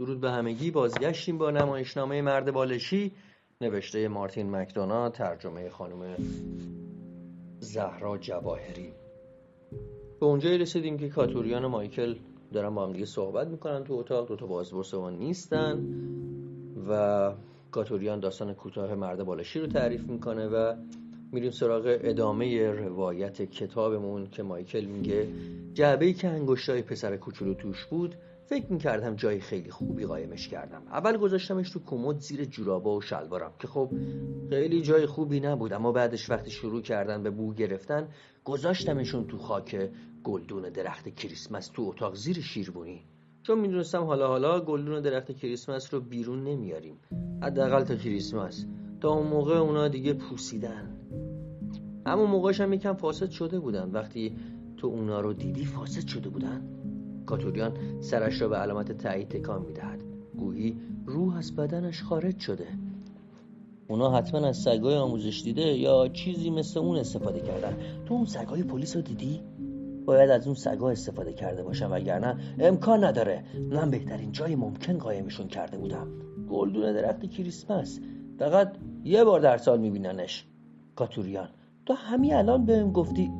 درود به همگی بازگشتیم با نمایشنامه مرد بالشی. نوشته مارتین مکدونا ترجمه خانم زهرا جواهری. به اونجایی رسیدیم که کاتوریان و مایکل دارن با هم دیگه صحبت می‌کنن تو اتاق. دو تا بازپرس نیستن و کاتوریان داستان کوتاه مرد بالشی رو تعریف می‌کنه و میریم سراغ ادامه روایت کتابمون که مایکل میگه جعبه ای که انگشتای پسر کوچولو توش بود. فکر می‌کردم جای خیلی خوبی قایمش کردم. اول گذاشتمش تو کمد زیر جورابا و شلوارم که خب خیلی جای خوبی نبود اما بعدش وقتی شروع کردن به بو گرفتن گذاشتمشون تو خاک گلدون درخت کریسمس تو اتاق زیر شیربونی چون می‌دونستم حالا حالا گلدون درخت کریسمس رو بیرون نمیاریم. حداقل تا کریسمس. تا اون موقع اونا دیگه پوسیدن. اما موقعش هم یکم فاسد شده بودن. وقتی تو اونا رو دیدی فاسد شده بودن. کاتوریان سرش را به علامت تایید تکان می‌دهد. گویی روح از بدنش خارج شده. اونا حتما از سگای آموزش دیده یا چیزی مثل اون استفاده کردن. تو اون سگای پلیس رو دیدی؟ باید از اون سگا استفاده کرده باشم وگرنه امکان نداره. من بهترین جای ممکن قایمشون کرده بودم. گلدون درخت کریسمس. فقط یه بار در سال میبیننش. کاتوریان تو همین الان بهم گفتی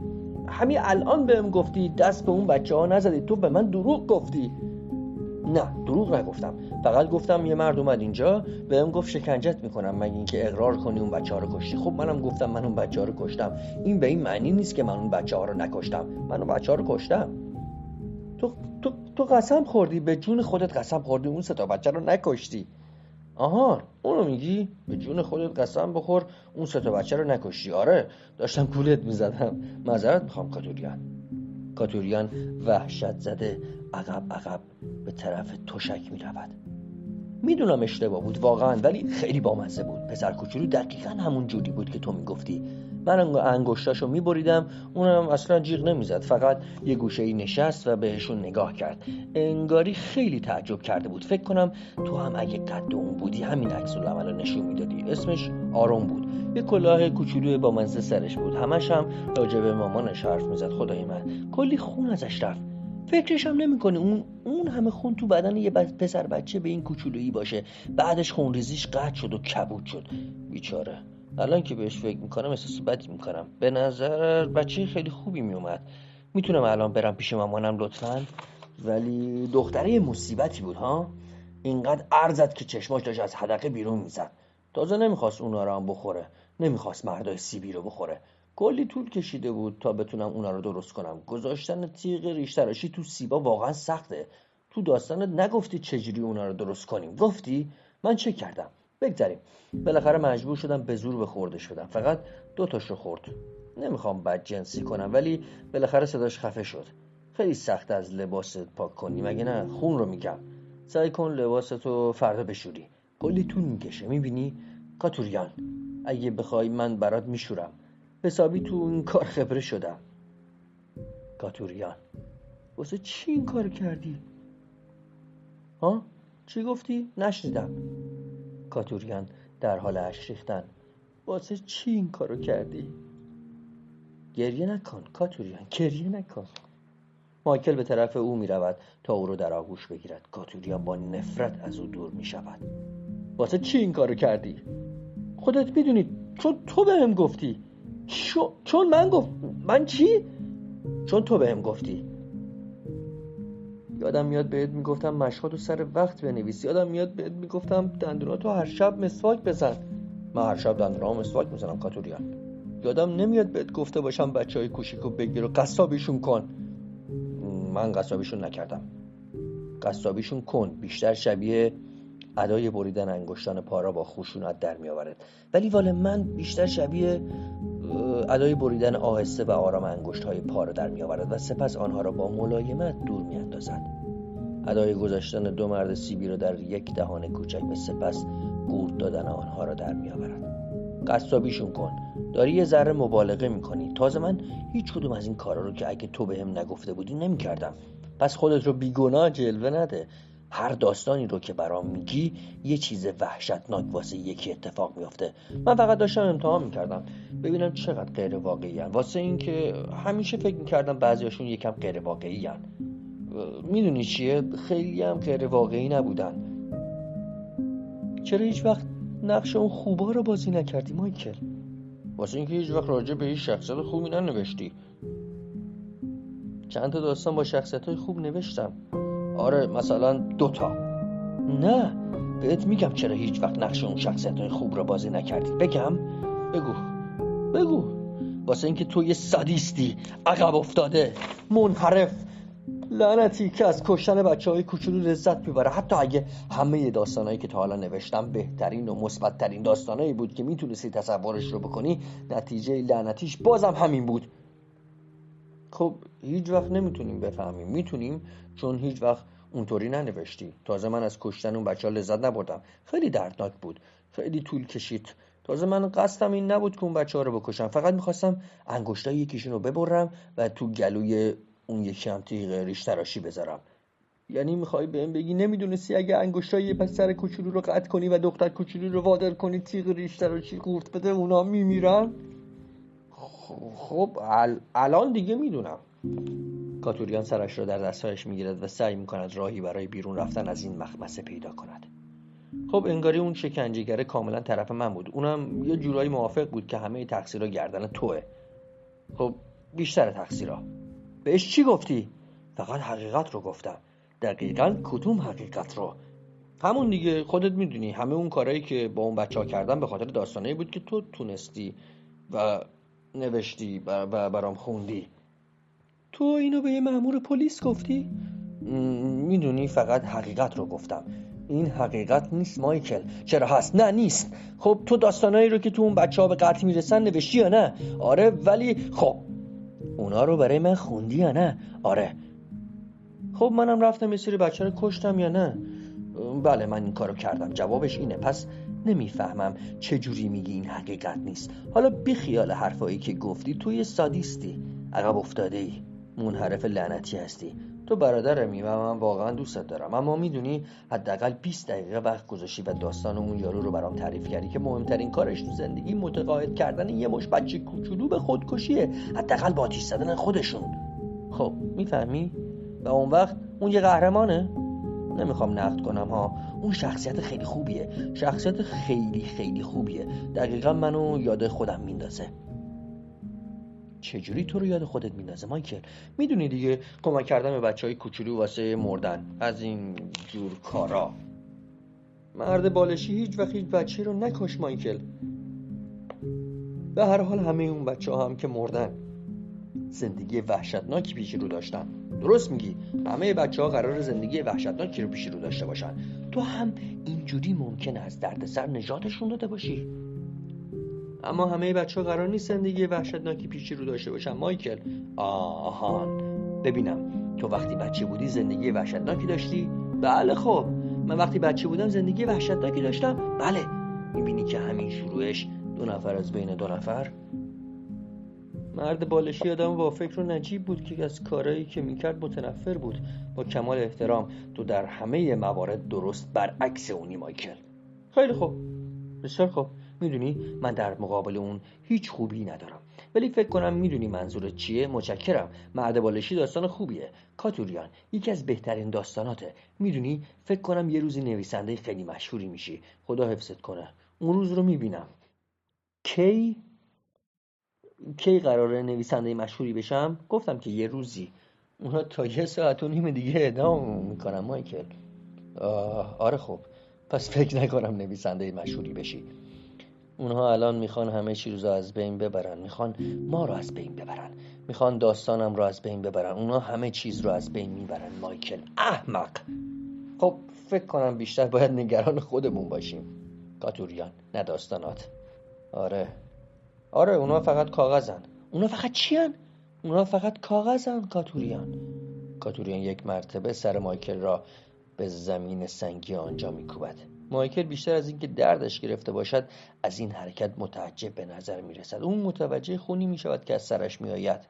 همین الان بهم گفتی دست به اون بچه ها نزدی. تو به من دروغ گفتی. نه دروغ نگفتم. فقط گفتم یه مرد اومد اینجا بهم گفت شکنجت می‌کنم. مگه اینکه اقرار کنی اون بچه ها رو کشتی؟ خب منم گفتم من اون بچه ها رو کشتم. این به این معنی نیست که من اون بچه ها رو نکشتم. من اون بچه ها رو کشتم. تو تو تو قسم خوردی. به جون خودت قسم خوردی. اون سه تا بچه رو نکشتی. آها اونو میگی؟ به جون خودت قسم بخور اون سه تا بچه رو نکشتی آره داشتم گولت می‌زدم. معذرت می‌خوام کاتوریان. کاتوریان وحشت زده. عقب عقب به طرف تشک می‌رود. می‌دونم اشتباه بود واقعا ولی خیلی بامزه بود. پسر کوچولو دقیقا همون جوری بود که تو می‌گفتی. من انگشتاشو میبریدم اونم اصلا جیغ نمی‌زد فقط یه گوشه ای نشست و بهشون نگاه کرد. انگاری خیلی تعجب کرده بود. فکر کنم تو هم اگه قد اون بودی همین عکس العمل نشون می‌دادی. اسمش آروم بود. یه کلاه کوچولوی با منزه سرش بود. همش هم راجع به مامانش حرف می‌زد. خدای من. کلی خون ازش رفت. فکرش هم نمی‌کنه. اون اون همه خون تو بدن یه پسر بچه به این کوچولویی باشه. بعدش خون ریزیش قطع شد و کبود شد. بیچاره. الان که بهش فکر می‌کنم احساس بدی می‌کنم. به نظر بچه خیلی خوبی میومد می‌تونم الان برم پیش مامانم لطفا. ولی دختره مصیبتی بود ها؟ اینقدر ارزد که چشماش داشت از حدقه بیرون می‌زد. تازه نمی‌خواست اونا رو هم بخوره. نمی‌خواست مردای سیبی رو بخوره. کلی طول کشیده بود تا بتونم اونا رو درست کنم. گذاشتن تیغ ریشتراشی تو سیبا واقعا سخته. تو داستانت نگفتی چجوری اونا رو درست کنیم. گفتی؟ من چه کردم؟ بگذاریم بالاخره مجبور شدم به زور به خورده شدم. فقط دو تاش رو خورد. نمی‌خوام بد جنسی کنم ولی بالاخره صداش خفه شد. خیلی سخت از لباست پاک کنی. مگه نه؟ خون رو میگم سعی کن لباستو فردا بشوری. کلی طول می‌کشه می‌بینی؟ کاتوریان اگه بخوای من برات میشورم. حسابی تو این کار خبره شدم. کاتوریان واسه چی این کار کردی؟ ها؟ چی گفتی؟ نشنیدم. کاتوریان در حال اش ریختن واسه چی این کارو کردی؟ گریه نکن کاتوریان گریه نکن مایکل به طرف او می رود تا او رو در آغوش بگیرد کاتوریان با نفرت از او دور می شود واسه چی این کارو کردی؟ خودت می‌دونی چون تو بهم گفتی چون من گفت من چی؟ چون تو بهم گفتی یادم میاد بهت می‌گفتم مشقاتو سر وقت بنویس یادم میاد بهت می‌گفتم دندوناتو هر شب مسواک بزن. من هر شب دندونامو مسواک می‌زنم کاتوریان. یادم نمیاد بهت گفته باشم بچه های کوشیکو بگیر و قصابیشون کن. من قصابیشون نکردم. قصابیشون کن. بیشتر شبیه ادای بریدن انگشتان پارا با خشونت در میآورد. ولی وال من بیشتر شبیه ادای بریدن آهسته و آرام انگشت های پا را در می آورد و سپس آنها را با ملایمت دور می اندازد. ادای گذاشتن دو مرد سیبی را در یک دهان کوچک و سپس گورد دادن آنها را در می آورد. قصابیشون کن داری یه ذره مبالغه می‌کنی تازه من هیچ کدوم از این کارا رو که اگه تو بهم به نگفته بودی نمی‌کردم پس خودت رو بیگناه جلوه نده هر داستانی رو که برام میگی یه چیز وحشتناک واسه یکی اتفاق میافته. من فقط داشتم امتحان می‌کردم. ببینم چقدر غیر واقعی هن. واسه اینکه همیشه فکر می‌کردم بعضیاشون یکم غیر واقعی هن. می‌دونی چیه؟ خیلی هم غیر واقعی نبودن. چرا هیچ وقت نقش اون خوبا رو بازی نکردی مایکل؟ واسه اینکه هیچ وقت راجع به هیچ شخصیت خوبی ننوشتی. چند تا داستان با شخصیت های خوب نوشتم. آره مثلا دوتا نه بهت میگم چرا هیچ وقت نقش اون شخصیت های خوب رو بازی نکردی. بگم؟ بگو. بگو. واسه اینکه تو یه سادیستی عقب افتاده. منحرف. لعنتی که از کشتن بچه های کوچولو لذت می‌بره. حتی اگه همه داستانهایی که تا حالا نوشتم بهترین و مثبتترین داستانهایی بود که می‌تونستی تصورش رو بکنی نتیجه لعنتیش بازم همین بود. خب هیچ وقت نمی‌تونیم بفهمیم. می‌تونیم چون هیچ وقت اونطوری ننوشتی تازه من از کشتن اون بچه ها لذت نبردم. خیلی دردناک بود. خیلی طول کشید. تازه من قصدم این نبود که اون بچه ها رو بکشم. فقط می‌خواستم انگشتای یکیشون رو ببرم و تو گلوی اون یکی هم تیغ ریش تراشی بذارم. یعنی می‌خوای بهم بگی نمی‌دونستی اگه انگشتای یه پسر کوچولو رو قطع کنی و دختر کوچولو رو وادر کنی تیغ ریش تراشی قورت بده اونا میمیرن؟ خب الان دیگه می‌دونم. کاتوریان سرش را در دستهایش می‌گیرد و سعی می‌کند راهی برای بیرون رفتن از این مخمسه پیدا کند. خب انگاری اون شکنجهگره کاملا طرف من بود. اونم یه جورایی موافق بود که همه تقصیرها گردن توه. خب بیشتر تقصیرها. بهش چی گفتی؟ فقط حقیقت رو گفتم. دقیقا کدوم حقیقت رو؟ همون دیگه خودت می‌دونی. همه اون کارهایی که با اون بچه ها کردن به خاطر داستانه بود که تو تونستی و نوشتی و برام خوندی. تو اینو به یه مأمور پلیس گفتی؟ می‌دونی فقط حقیقت رو گفتم. این حقیقت نیست مایکل. چرا هست؟ نه نیست. خب تو داستانایی رو که تو اون بچه ها به قتل می‌رسن نوشتی یا نه؟ آره ولی خب اونا رو برای من خوندی یا نه؟ آره. خب منم رفتم یه سری بچه رو کشتم یا نه؟ بله من این کارو کردم. جوابش اینه. پس نمی‌فهمم چه جوری میگی این حقیقت نیست. حالا بی خیال حرفایی که گفتی تو یه سادیستی. عقب افتاده ای منحرف لعنتی هستی. تو برادرمی و من واقعا دوستت دارم. اما می‌دونی حداقل 20 دقیقه وقت گذاشتی و داستان اون یارو رو برام تعریف کردی که مهمترین کارش تو زندگی متقاعد کردن یه مش بچه کوچولو به خودکشیه. حداقل با آتیش زدن خودشون. خب می‌فهمی؟ و اون وقت اون یه قهرمانه. نمی‌خوام نقد کنم ها. اون شخصیت خیلی خوبیه. شخصیت خیلی خیلی خوبیه. دقیقا منو یاد خودم میندازه. چجوری تو رو یاد خودت میندازه مایکل؟ می‌دونی دیگه کمک کردن به بچه های کوچولو واسه مردن. از این جور کارا. مرد بالشی هیچ وقت هیچ بچه رو نکش مایکل. به هر حال همه اون بچه ها هم که مردن. زندگی وحشتناکی پیش رو داشتن. درست میگی. همه بچه ها قرار زندگی وحشتناکی رو پیش رو داشته باشن. تو هم اینجوری ممکنه از دردسر نجاتشون داده باشی. اما همه بچه ها قرار نیست زندگی وحشتناکی پیشی رو داشته باشن مایکل. آهان ببینم. تو وقتی بچه بودی زندگی وحشتناکی داشتی؟ بله خب. من وقتی بچه بودم زندگی وحشتناکی داشتم؟ بله. می‌بینی که همین شروعش دو نفر از بین دو نفر مرد بالشی آدم با فکر و نجیب بود که از کارهایی که می‌کرد متنفر بود. با کمال احترام تو در همه موارد درست برعکس اونی مایکل. خیلی خوب. بسیار خوب. می‌دونی من در مقابل اون هیچ خوبی ندارم. ولی فکر کنم می‌دونی منظور چیه؟ متشکرم. مرد بالشی داستان خوبیه. کاتوریان یکی از بهترین داستاناته. می‌دونی؟ فکر کنم یه روزی نویسنده خیلی مشهوری میشی. خدا حفظت کنه. اون روز رو می‌بینم. کی؟ کی قراره نویسنده مشهوری بشم؟ گفتم که یه روزی. اونا تا یه ساعت و نیم دیگه ادام می‌کنم مایکل. آره خب. پس فکر نکنم نویسنده مشهوری بشی. اونها الان می‌خوان همه چیز رو از بین ببرن. می‌خوان ما رو از بین ببرن. می‌خوان داستانم رو از بین ببرن. اونها همه چیز رو از بین می‌برن مایکل. احمق! خب فکر کنم بیشتر باید نگران خودمون باشیم. کاتوریان نه داستانات. آره. آره اونا فقط کاغذن. اونا فقط چیان؟ اونا فقط کاغذن کاتوریان. کاتوریان یک مرتبه سر مایکل را به زمین سنگی آنجا میکوبد. مایکل بیشتر از اینکه دردش گرفته باشد از این حرکت متعجب به نظر می رسد اون متوجه خونی می شود که از سرش می آید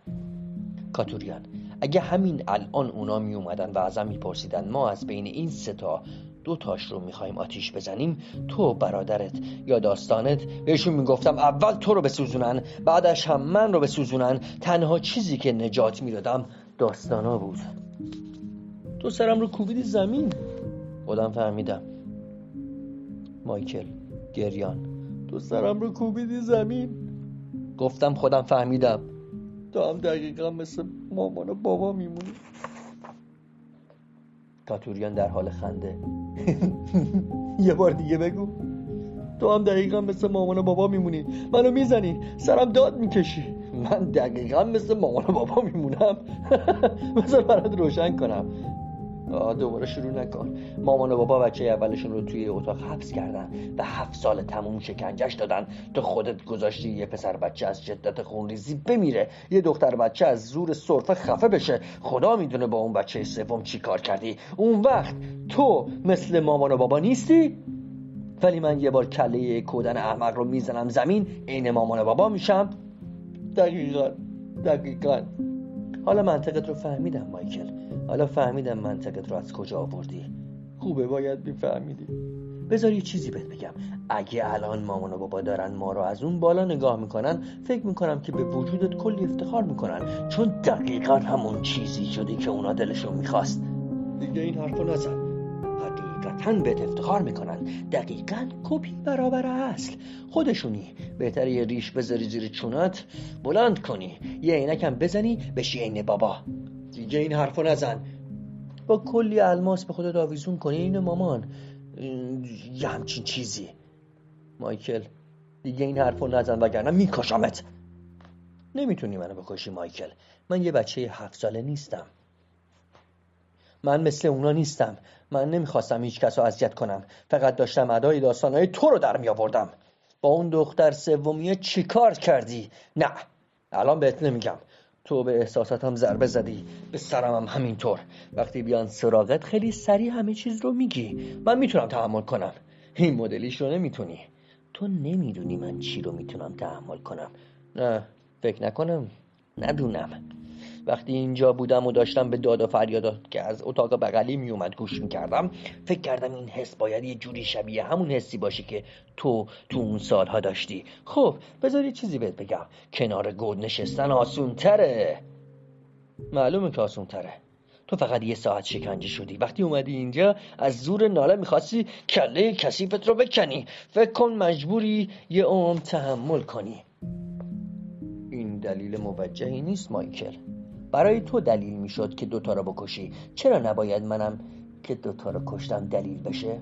کاتوریان اگه همین الان اونا می اومدن و ازم می پرسیدن ما از بین این ستا دو تاش رو می‌خوایم آتیش بزنیم. تو برادرت یا داستانت بهشون می‌گفتم اول تو رو بسوزونن بعدش هم من رو بسوزونن. تنها چیزی که نجات می‌دادم داستانا بود. تو سرم رو کوبیدی زمین. خودم فهمیدم. مایکل گریان. تو سرم رو کوبیدی زمین. گفتم خودم فهمیدم. تو هم دقیقا مثل مامان و بابا میمونی. کاتوریان در حال خنده. یه بار دیگه بگو. تو هم دقیقا مثل مامان و بابا میمونی. منو می‌زنی. سرم داد می‌کشی. من دقیقا مثل مامان و بابا میمونم. مثل برات روشن کنم. دوباره شروع نکن. مامان و بابا بچه اولشون رو توی اتاق حبس کردن. و هفت سال تموم شکنجش دادن. تو خودت گذاشتی یه پسر بچه از شدت خونریزی بمیره. یه دختر بچه از زور سرفه خفه بشه. خدا می‌دونه با اون بچه سوم چی کار کردی. اون وقت تو مثل مامان و بابا نیستی؟ ولی من یه بار کله کودن احمق رو می‌زنم زمین عین مامان و بابا میشم. دقیقا. دقیقا. حالا منطقت رو فهمیدم مایکل. حالا فهمیدم منطقت رو از کجا آوردی. خوبه باید میفهمیدی. بذار یه چیزی بهت بگم. اگه الان مامان و بابا دارن ما رو از اون بالا نگاه می‌کنن فکر می‌کنم که به وجودت کلی افتخار می‌کنن. چون دقیقا همون چیزی شدی که اونا دلشون می‌خواست. دیگه این حرفو نزن. حقیقتا بهت افتخار می‌کنن. دقیقا کپی برابر اصل. خودشونی. بهتر یه ریش بذاری زیر چونات بلند کنی. یه عینکم بزنی بشی عین بابا. دیگه این حرفو نزن. با کلی الماس به خودت آویزون کنی. این مامان یه همچین چیزی. مایکل دیگه این حرفو نزن وگرنه میکشمت. نمی‌تونی منو بکشی مایکل. من یه بچه هفت ساله نیستم. من مثل اونا نیستم. من نمی‌خواستم هیچ کس رو اذیت کنم. فقط داشتم ادای داستانهای تو رو در می آوردم با اون دختر سومیه چیکار کردی؟ نه. الان بهت نمیگم. تو به احساساتم ضربه زدی. به سرم هم همینطور. وقتی بیان سراغت خیلی سریع همه چیز رو میگی. من می‌تونم تحمل کنم. این مدلیش رو نمی‌تونی. تو نمی‌دونی من چی رو می‌تونم تحمل کنم. نه فکر نکنم. ندونم. وقتی اینجا بودم و داشتم به داد و فریاد که از اتاق بغلی میومد گوش می‌کردم فکر کردم این حس باید یه جوری شبیه همون حسی باشه که تو تو اون سالها داشتی. خب بذار یه چیزی بهت بگم. کنار گود نشستن آسون تره معلومه که آسون تره تو فقط یه ساعت شکنجه شدی. وقتی اومدی اینجا از زور ناله می‌خواستی کله کسیفت رو بکنی. فکر کن مجبوری یه عمر تحمل کنی. این دلیل موجهی نیست مایکل. برای تو دلیل می‌شد که دوتا رو بکشی. چرا نباید منم که دوتا رو کشتم دلیل بشه؟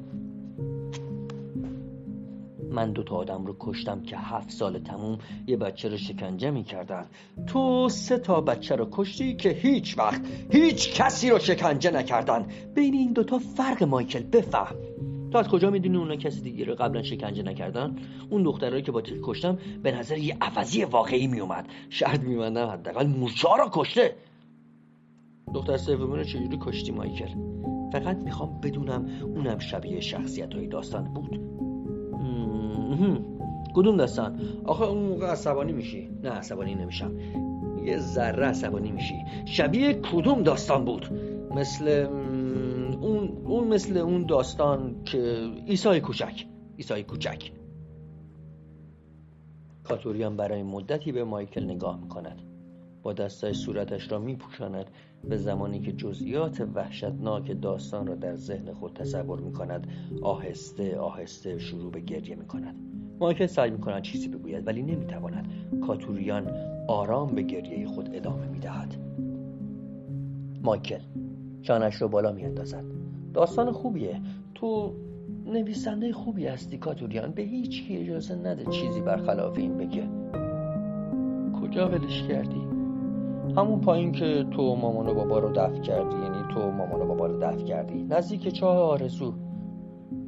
من دوتا آدم رو کشتم که هفت سال تموم یه بچه رو شکنجه می‌کردن. تو سه تا بچه رو کشتی که هیچ وقت هیچ کسی رو شکنجه نکردن. بین این دوتا فرق مایکل بفهم. تو از کجا می‌دونی اونا کسی دیگه رو قبلا شکنجه نکردن؟ اون دخترایی که با تیر کشتم به نظر یه عوضی واقعی میومد شرط میمندم حداقل مورچه رو کشته. دختر سومی رو چجوری کشتی مایکل فقط می‌خوام بدونم اونم شبیه شخصیت های داستان بود. کدوم داستان؟ آخه اون موقع عصبانی میشی. نه عصبانی نمیشم. یه ذره عصبانی میشی. شبیه کدوم داستان بود؟ مثل اون, اون مثل اون داستان که ایسای کوچک ایسای کوچک. کاتوریان برای مدتی به مایکل نگاه می‌کند. با دستای صورتش را میپوشاند به زمانی که جزئیات وحشتناک داستان را در ذهن خود تصور می‌کند آهسته آهسته شروع به گریه می‌کند. مایکل سعی می‌کند چیزی بگوید ولی نمی‌تواند. کاتوریان آرام به گریه خود ادامه می‌دهد. مایکل شانش رو بالا میاندازد. داستان خوبیه. تو نویسنده خوبی هستی کاتوریان. به هیچ کی اجازه نده چیزی برخلاف این بگه. کجا ولش کردی؟ همون پایین که تو مامان و بابا رو دفع کردی. یعنی تو مامان و بابا رو دفع کردی. نزدیک چاه آرزو.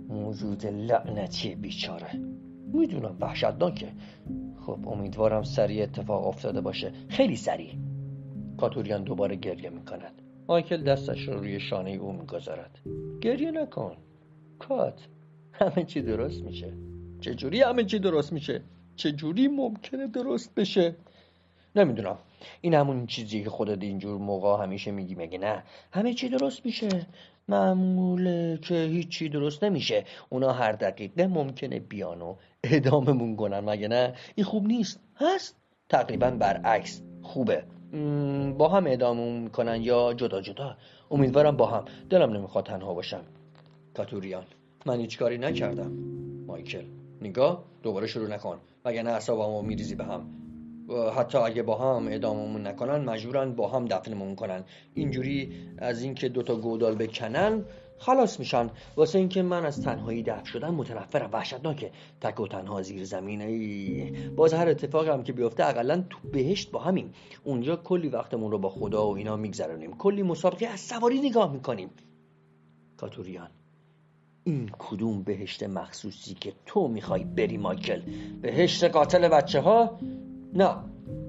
موجود لعنتی بیچاره. می‌دونم وحشتناکه خب امیدوارم سریع اتفاق افتاده باشه. خیلی سریع. کاتوریان دوباره گریه می‌کند. مایکل دستش رو روی شانه او می‌گذارد. گریه نکن. کات. همه چی درست میشه. چجوری همه چی درست میشه؟ چجوری ممکنه درست بشه؟ نمی‌دونم. این همون چیزی که خودت اینجور موقع همیشه میگی. مگه نه؟ همه چی درست میشه. معموله که هیچی درست نمیشه. اونا هر دقیقه ممکنه بیان و اداممون کنن. مگه نه؟ این خوب نیست. هست. تقریبا برعکس. خوبه. با هم ادامه می‌کنن یا جدا جدا؟ امیدوارم با هم. دلم نمی‌خواد تنها باشم. کاتوریان من هیچ کاری نکردم. مایکل نگاه دوباره شروع نکن. وگرنه اعصابمو میریزی به هم؟ حتی اگه با هم اعداممون نکنن مجبورن با هم دفنمون کنن. اینجوری از اینکه دوتا گودال بکنن خلاص میشن. واسه اینکه من از تنهایی دفع شدم متنفرم. وحشتناکه. تک و تنها زیر زمین ای. باز هر اتفاقی هم که بیفته اقلا تو بهشت با همین اونجا کلی وقتمون رو با خدا و اینا میگذرونیم. کلی مسابقه از سواری نگاه می‌کنیم. کاتوریان این کدوم بهشت مخصوصی که تو می‌خوای بری مایکل؟ بهشت قاتل بچه ها نه.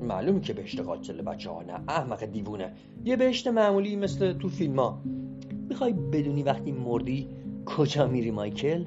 معلوم که بهشت قاتل بچه ها نه. احمق دیوونه. یه بهشت معمولی مثل تو فیلم ها می‌خوای بدونی وقتی مردی کجا میری مایکل؟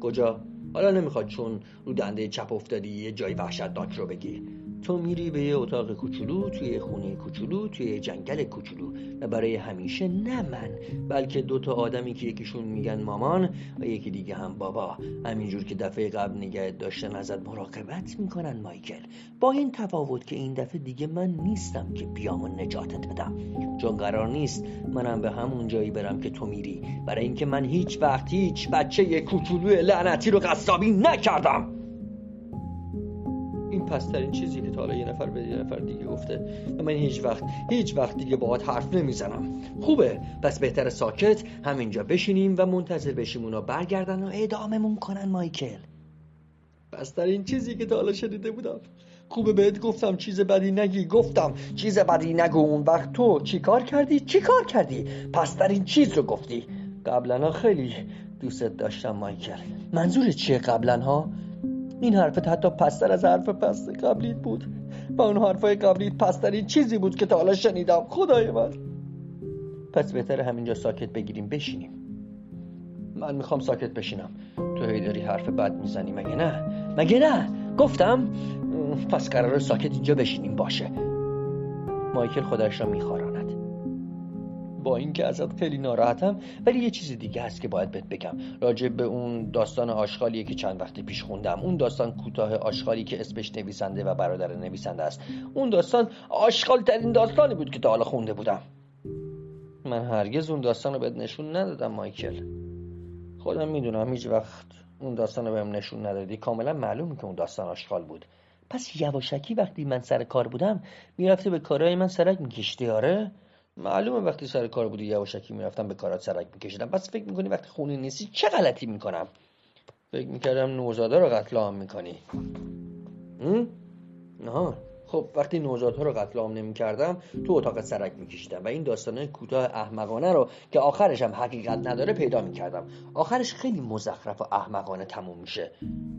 کجا؟ حالا نمی‌خواد چون رو دنده چپ افتادی یه جای وحشتناک رو بگی تو میری به یه اتاق کوچولو توی خونه کوچولو توی جنگل کوچولو. و برای همیشه نه من بلکه دو تا آدمی که یکیشون میگن مامان و یکی دیگه هم بابا. همینجور که دفعه قبل نگه داشتن ازت مراقبت می‌کنن مایکل. با این تفاوت که این دفعه دیگه من نیستم که بیام و نجاتت بدم. چون قرار نیست منم به همون جایی برم که تو میری. برای اینکه من هیچ وقت هیچ بچه کوچولو لعنتی رو قصابی نکردم. این پسترین چیزی که تا حالا یه نفر به یه نفر دیگه گفته. و من هیچ وقت هیچ وقت دیگه باهات حرف نمی‌زنم. خوبه. پس بهتر ساکت همینجا بشینیم و منتظر بشیم اونا برگردن و اعداممون کنن مایکل. پسترین چیزی که تا حالا شنیده بودم خوبه بهت گفتم چیز بدی نگی. گفتم چیز بدی نگو اون وقت تو چی کار کردی؟ چی کار کردی؟ پسترین چیز رو گفتی. قبلا خیلی دوستت داشتم مایکل. منظور چیه قبلا ها این حرفت حتی پستر از حرف پست قبلیت بود. و اون حرفای قبلیت پسترین چیزی بود که تا حالا شنیدم. خدای من. پس بهتر همینجا ساکت بگیریم. بشینیم. من می‌خوام ساکت بشینم. تو هی داری حرف بد می‌زنی. مگه نه؟ مگه نه؟ گفتم. پس قرار ساکت اینجا بشینیم. باشه. مایکل خودش را میخوارم با اینکه ازت خیلی ناراحتم ولی یه چیز دیگه هست که باید بهت بگم. راجع به اون داستان آشغالیه که چند وقتی پیش خوندم. اون داستان کوتاه آشغالی که اسمش نویسنده و برادر نویسنده است. اون داستان آشغال ترین داستانی بود که تا حالا خونده بودم. من هرگز اون داستان رو بهت نشون ندادم مایکل. خودم می‌دونم هیچ وقت اون داستان رو بهم نشون ندادی. کاملا معلوم که اون داستان آشغال بود. پس یواشکی وقتی من سر کار بودم می‌رفته به کارهای من سرک میکشتی آره؟ معلومه وقتی سر کار بودی یواشکی می‌رفتم به کارات سرک میکشیدم. پس فکر می‌کنی وقتی خونه نیستی چه غلطی می‌کنم؟ فکر می‌کردم نوزادا رو قتل عام می‌کنی. نه خب وقتی نوزادها رو قتل عام نمی‌کردم تو اتاق سرک میکشیدم و این داستانه کوتاه احمقانه رو که آخرش هم حقیقت نداره پیدا می‌کردم. آخرش خیلی مزخرف و احمقانه تموم میشه.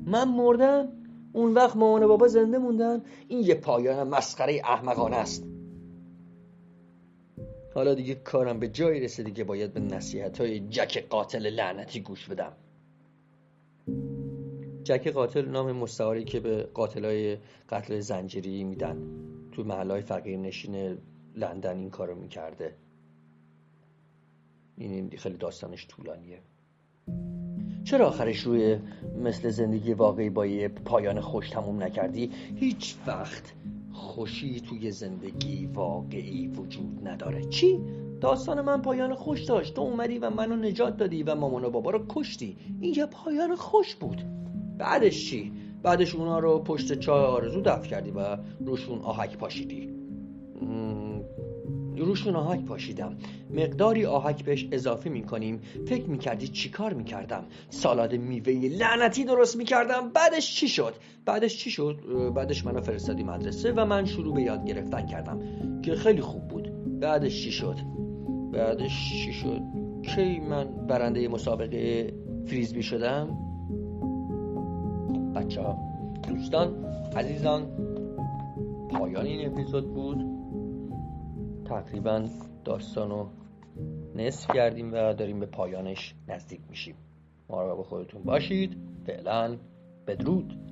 من مردم؟ اون وقت مامان و بابا زنده موندن؟ این یه پایان مسخره احمقانه است. حالا دیگه کارم به جایی رسیده که باید به نصیحت های جک قاتل لعنتی گوش بدم. جک قاتل نام مستعاری که به قاتل های قتل زنجیری میدن. تو محل های فقیر نشین لندن این کارو می‌کرده. این خیلی داستانش طولانیه. چرا آخرش روی مثل زندگی واقعی با یه پایان خوش تموم نکردی؟ هیچ وقت خوشی توی زندگی واقعی وجود نداره. چی؟ داستان من پایان خوش داشت. تو اومدی و منو نجات دادی و مامان و بابا رو کشتی. این یه پایان خوش بود. بعدش چی؟ بعدش اونا رو پشت چای آرزو دفع کردی و روشون آهک پاشیدی. روشون آهک پاشیدم. مقداری آهک بهش اضافه می‌کنیم. فکر می‌کردی چی کار می‌کردم؟ سالاد میوه لعنتی درست می‌کردم. بعدش چی شد؟ بعدش چی شد؟ بعدش منو فرستادی مدرسه و من شروع به یاد گرفتن کردم که خیلی خوب بود. بعدش چی شد؟ بعدش چی شد؟ کی من برنده مسابقه فریزبی شدم؟ بچه ها دوستان عزیزان پایان این اپیزود بود. تقریبا داستان رو نصف کردیم و داریم به پایانش نزدیک میشیم. مراقب خودتون باشید. فعلا بدرود.